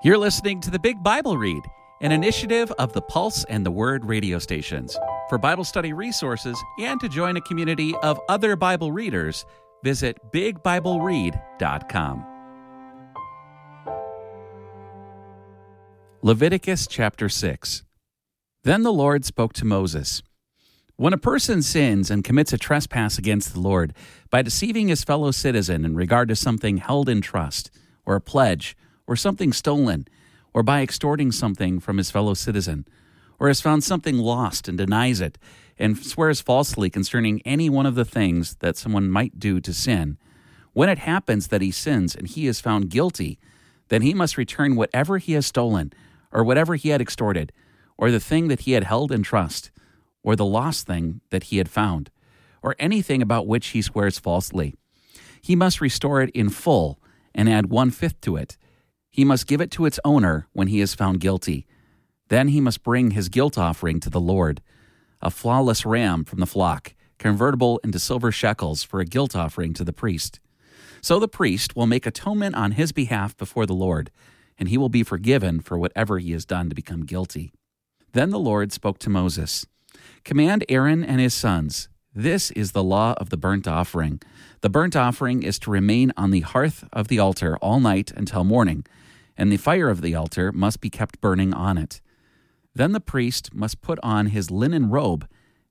You're listening to the Big Bible Read, an initiative of the Pulse and the Word radio stations. For Bible study resources and to join a community of other Bible readers, visit bigbibleread.com. Leviticus chapter 6. Then the Lord spoke to Moses. When a person sins and commits a trespass against the Lord by deceiving his fellow citizen in regard to something held in trust, or a pledge, or something stolen, or by extorting something from his fellow citizen, or has found something lost and denies it, and swears falsely concerning any one of the things that someone might do to sin, when it happens that he sins and he is found guilty, then he must return whatever he has stolen, or whatever he had extorted, or the thing that he had held in trust, or the lost thing that he had found, or anything about which he swears falsely. He must restore it in full and add one fifth to it he must give it to its owner when he is found guilty. Then he must bring his guilt offering to the Lord a flawless ram from the flock, convertible into silver shekels for a guilt offering to the priest. So the priest will make atonement on his behalf before the Lord, and he will be forgiven for whatever he has done to become guilty. Then the Lord spoke to Moses Command Aaron and his sons. This is the law of the burnt offering. The burnt offering is to remain on the hearth of the altar all night until morning and the fire of the altar must be kept burning on it. Then the priest must put on his linen robe,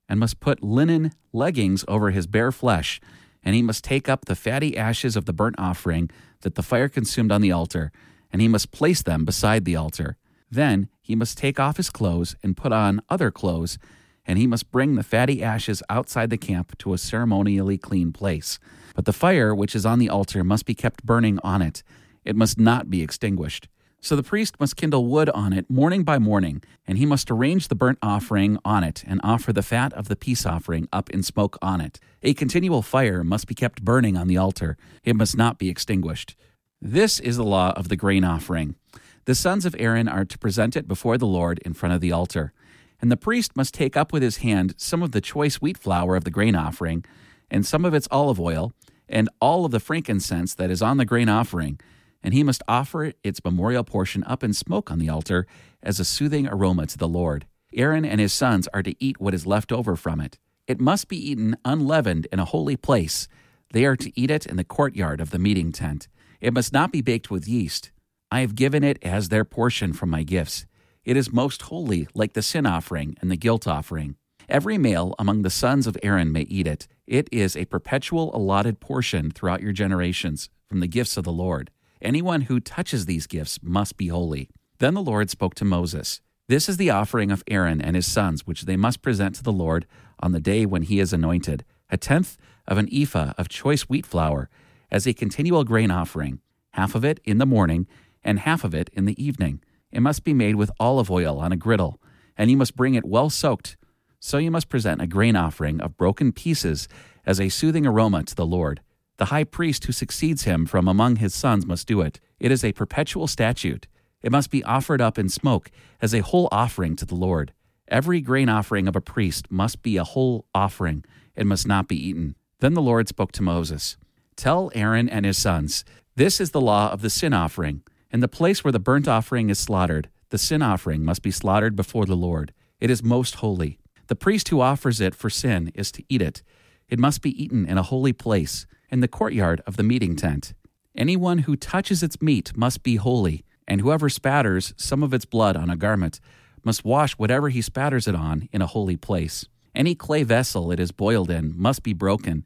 and must put linen leggings over his bare flesh, and he must take up the fatty ashes of the burnt offering that the fire consumed on the altar, and he must place them beside the altar. Then he must take off his clothes and put on other clothes, and he must bring the fatty ashes outside the camp to a ceremonially clean place. But the fire which is on the altar must be kept burning on it it must not be extinguished. So the priest must kindle wood on it morning by morning, and he must arrange the burnt offering on it and offer the fat of the peace offering up in smoke on it. A continual fire must be kept burning on the altar, it must not be extinguished. This is the law of the grain offering. The sons of Aaron are to present it before the Lord in front of the altar. And the priest must take up with his hand some of the choice wheat flour of the grain offering, and some of its olive oil, and all of the frankincense that is on the grain offering and he must offer its memorial portion up in smoke on the altar as a soothing aroma to the Lord. Aaron and his sons are to eat what is left over from it. It must be eaten unleavened in a holy place. They are to eat it in the courtyard of the meeting tent. It must not be baked with yeast. I have given it as their portion from my gifts. It is most holy, like the sin offering and the guilt offering. Every male among the sons of Aaron may eat it. It is a perpetual allotted portion throughout your generations from the gifts of the Lord. Anyone who touches these gifts must be holy. Then the Lord spoke to Moses This is the offering of Aaron and his sons, which they must present to the Lord on the day when he is anointed a tenth of an ephah of choice wheat flour as a continual grain offering, half of it in the morning and half of it in the evening. It must be made with olive oil on a griddle, and you must bring it well soaked. So you must present a grain offering of broken pieces as a soothing aroma to the Lord. The high priest who succeeds him from among his sons must do it. It is a perpetual statute. It must be offered up in smoke as a whole offering to the Lord. Every grain offering of a priest must be a whole offering. It must not be eaten. Then the Lord spoke to Moses Tell Aaron and his sons, This is the law of the sin offering. In the place where the burnt offering is slaughtered, the sin offering must be slaughtered before the Lord. It is most holy. The priest who offers it for sin is to eat it. It must be eaten in a holy place in the courtyard of the meeting tent. Anyone who touches its meat must be holy, and whoever spatters some of its blood on a garment must wash whatever he spatters it on in a holy place. Any clay vessel it is boiled in must be broken,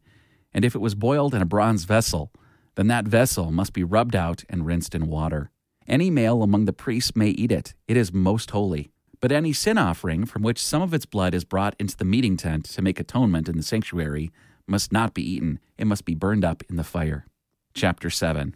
and if it was boiled in a bronze vessel, then that vessel must be rubbed out and rinsed in water. Any male among the priests may eat it, it is most holy. But any sin offering from which some of its blood is brought into the meeting tent to make atonement in the sanctuary must not be eaten, it must be burned up in the fire. Chapter 7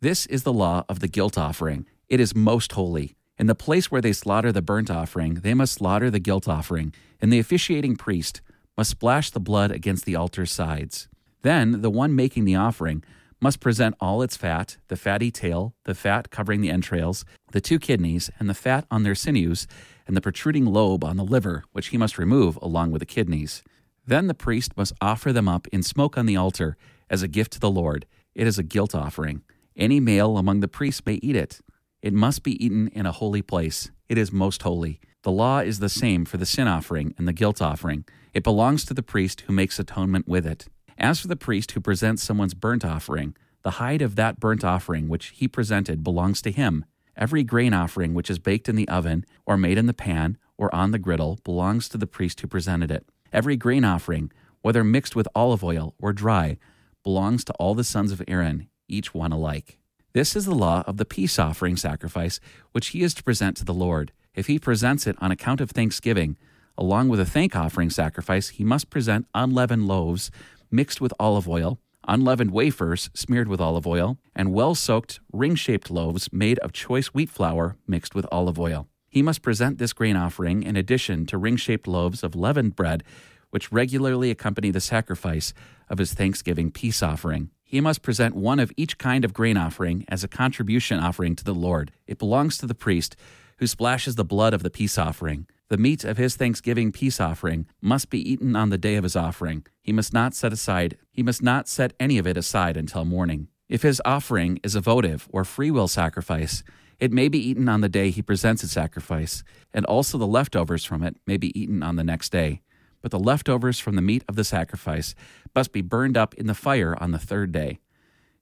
This is the law of the guilt offering. It is most holy. In the place where they slaughter the burnt offering, they must slaughter the guilt offering, and the officiating priest must splash the blood against the altar's sides. Then the one making the offering must present all its fat, the fatty tail, the fat covering the entrails, the two kidneys, and the fat on their sinews, and the protruding lobe on the liver, which he must remove along with the kidneys. Then the priest must offer them up in smoke on the altar as a gift to the Lord. It is a guilt offering. Any male among the priests may eat it. It must be eaten in a holy place. It is most holy. The law is the same for the sin offering and the guilt offering. It belongs to the priest who makes atonement with it. As for the priest who presents someone's burnt offering, the hide of that burnt offering which he presented belongs to him. Every grain offering which is baked in the oven, or made in the pan, or on the griddle belongs to the priest who presented it. Every grain offering, whether mixed with olive oil or dry, belongs to all the sons of Aaron, each one alike. This is the law of the peace offering sacrifice which he is to present to the Lord. If he presents it on account of thanksgiving, along with a thank offering sacrifice, he must present unleavened loaves mixed with olive oil, unleavened wafers smeared with olive oil, and well soaked ring shaped loaves made of choice wheat flour mixed with olive oil. He must present this grain offering in addition to ring shaped loaves of leavened bread, which regularly accompany the sacrifice of his thanksgiving peace offering. He must present one of each kind of grain offering as a contribution offering to the Lord. It belongs to the priest who splashes the blood of the peace offering. The meat of his thanksgiving peace offering must be eaten on the day of his offering. He must not set aside, he must not set any of it aside until morning. If his offering is a votive or free will sacrifice, it may be eaten on the day he presents its sacrifice, and also the leftovers from it may be eaten on the next day. But the leftovers from the meat of the sacrifice must be burned up in the fire on the third day.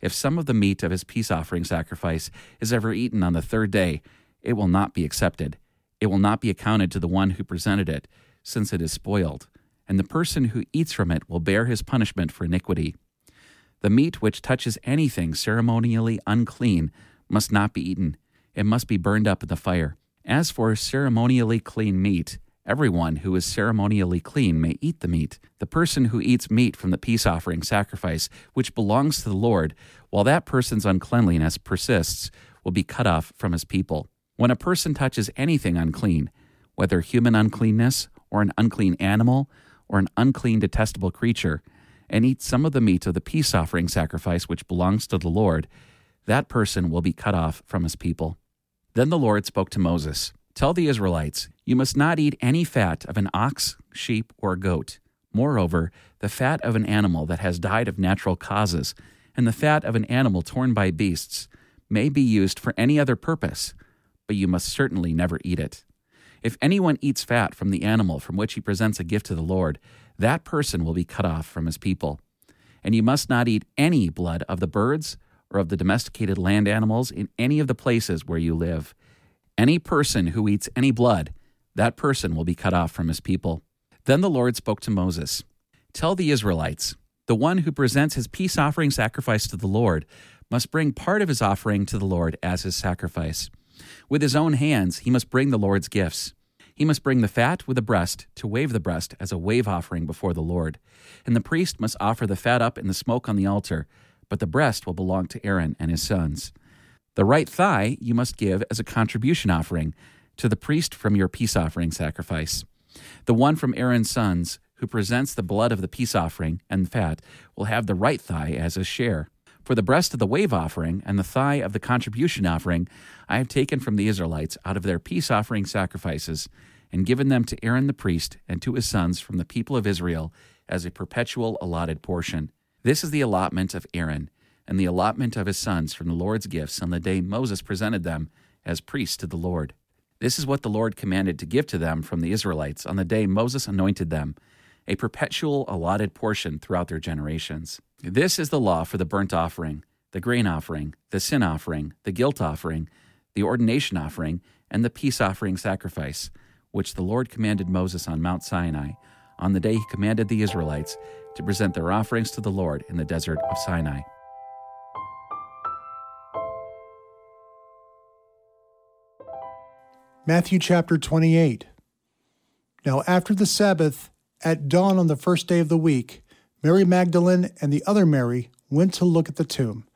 If some of the meat of his peace offering sacrifice is ever eaten on the third day, it will not be accepted. It will not be accounted to the one who presented it, since it is spoiled, and the person who eats from it will bear his punishment for iniquity. The meat which touches anything ceremonially unclean must not be eaten, it must be burned up in the fire. As for ceremonially clean meat, everyone who is ceremonially clean may eat the meat. The person who eats meat from the peace offering sacrifice, which belongs to the Lord, while that person's uncleanliness persists, will be cut off from his people. When a person touches anything unclean, whether human uncleanness, or an unclean animal, or an unclean detestable creature, and eats some of the meat of the peace offering sacrifice which belongs to the Lord, that person will be cut off from his people. Then the Lord spoke to Moses Tell the Israelites, you must not eat any fat of an ox, sheep, or goat. Moreover, the fat of an animal that has died of natural causes, and the fat of an animal torn by beasts, may be used for any other purpose but you must certainly never eat it. If anyone eats fat from the animal from which he presents a gift to the Lord, that person will be cut off from his people. And you must not eat any blood of the birds or of the domesticated land animals in any of the places where you live. Any person who eats any blood, that person will be cut off from his people. Then the Lord spoke to Moses Tell the Israelites, the one who presents his peace offering sacrifice to the Lord must bring part of his offering to the Lord as his sacrifice. With his own hands, he must bring the Lord's gifts. He must bring the fat with the breast to wave the breast as a wave offering before the Lord. And the priest must offer the fat up in the smoke on the altar, but the breast will belong to Aaron and his sons. The right thigh you must give as a contribution offering to the priest from your peace offering sacrifice. The one from Aaron's sons who presents the blood of the peace offering and fat will have the right thigh as his share. For the breast of the wave offering and the thigh of the contribution offering I have taken from the Israelites out of their peace offering sacrifices and given them to Aaron the priest and to his sons from the people of Israel as a perpetual allotted portion. This is the allotment of Aaron and the allotment of his sons from the Lord's gifts on the day Moses presented them as priests to the Lord. This is what the Lord commanded to give to them from the Israelites on the day Moses anointed them a perpetual allotted portion throughout their generations. This is the law for the burnt offering, the grain offering, the sin offering, the guilt offering, the ordination offering, and the peace offering sacrifice, which the Lord commanded Moses on Mount Sinai on the day he commanded the Israelites to present their offerings to the Lord in the desert of Sinai. Matthew chapter 28. Now, after the Sabbath, at dawn on the first day of the week, Mary Magdalene and the other Mary went to look at the tomb.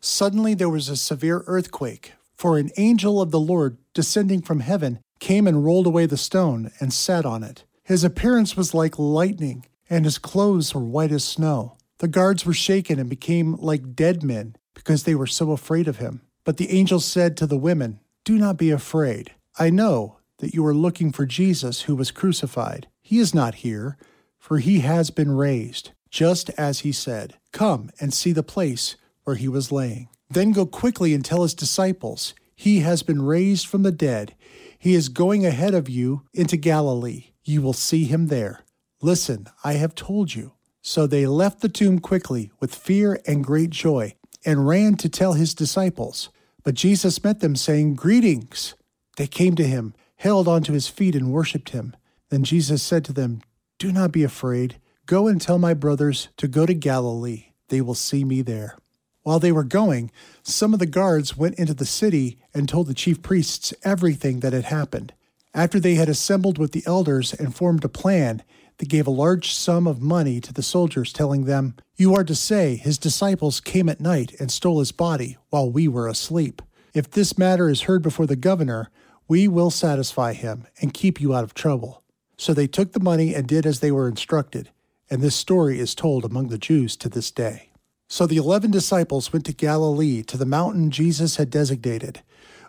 Suddenly there was a severe earthquake, for an angel of the Lord, descending from heaven, came and rolled away the stone and sat on it. His appearance was like lightning, and his clothes were white as snow. The guards were shaken and became like dead men because they were so afraid of him. But the angel said to the women, Do not be afraid. I know that you are looking for Jesus who was crucified. He is not here, for he has been raised, just as he said. Come and see the place where he was laying. Then go quickly and tell his disciples, He has been raised from the dead. He is going ahead of you into Galilee. You will see him there. Listen, I have told you. So they left the tomb quickly with fear and great joy and ran to tell his disciples. But Jesus met them, saying, Greetings. They came to him, held onto his feet, and worshipped him. Then Jesus said to them, Do not be afraid. Go and tell my brothers to go to Galilee. They will see me there. While they were going, some of the guards went into the city and told the chief priests everything that had happened. After they had assembled with the elders and formed a plan, they gave a large sum of money to the soldiers, telling them, You are to say, His disciples came at night and stole his body while we were asleep. If this matter is heard before the governor, we will satisfy him and keep you out of trouble. So they took the money and did as they were instructed, and this story is told among the Jews to this day. So the eleven disciples went to Galilee, to the mountain Jesus had designated.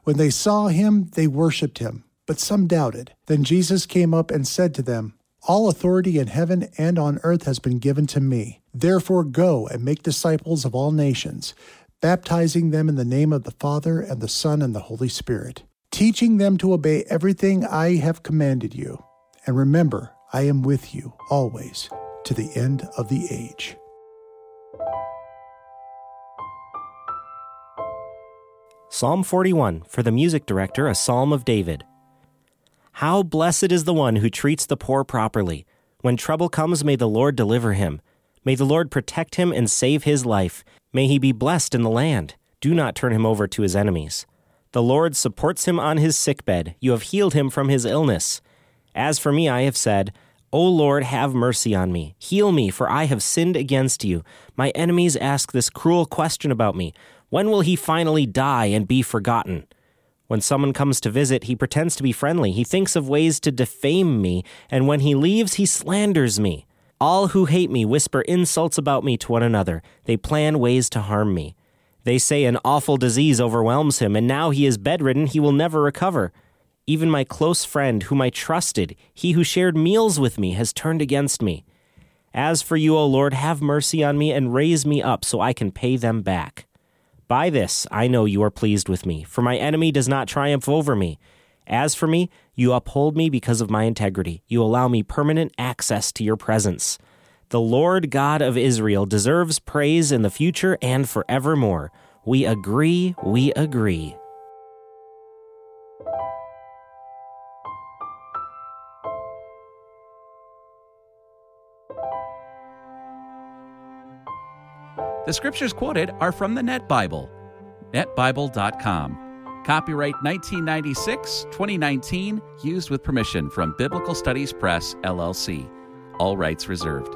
When they saw him, they worshipped him, but some doubted. Then Jesus came up and said to them, All authority in heaven and on earth has been given to me. Therefore go and make disciples of all nations, baptizing them in the name of the Father and the Son and the Holy Spirit, teaching them to obey everything I have commanded you. And remember, I am with you always to the end of the age. Psalm 41, for the music director, a psalm of David. How blessed is the one who treats the poor properly. When trouble comes, may the Lord deliver him. May the Lord protect him and save his life. May he be blessed in the land. Do not turn him over to his enemies. The Lord supports him on his sickbed. You have healed him from his illness. As for me, I have said, O Lord, have mercy on me. Heal me, for I have sinned against you. My enemies ask this cruel question about me when will he finally die and be forgotten? When someone comes to visit, he pretends to be friendly. He thinks of ways to defame me, and when he leaves, he slanders me. All who hate me whisper insults about me to one another. They plan ways to harm me. They say an awful disease overwhelms him, and now he is bedridden, he will never recover. Even my close friend, whom I trusted, he who shared meals with me, has turned against me. As for you, O Lord, have mercy on me and raise me up so I can pay them back. By this I know you are pleased with me, for my enemy does not triumph over me. As for me, you uphold me because of my integrity. You allow me permanent access to your presence. The Lord God of Israel deserves praise in the future and forevermore. We agree, we agree. The scriptures quoted are from the Net Bible, netbible.com. Copyright 1996 2019, used with permission from Biblical Studies Press, LLC. All rights reserved.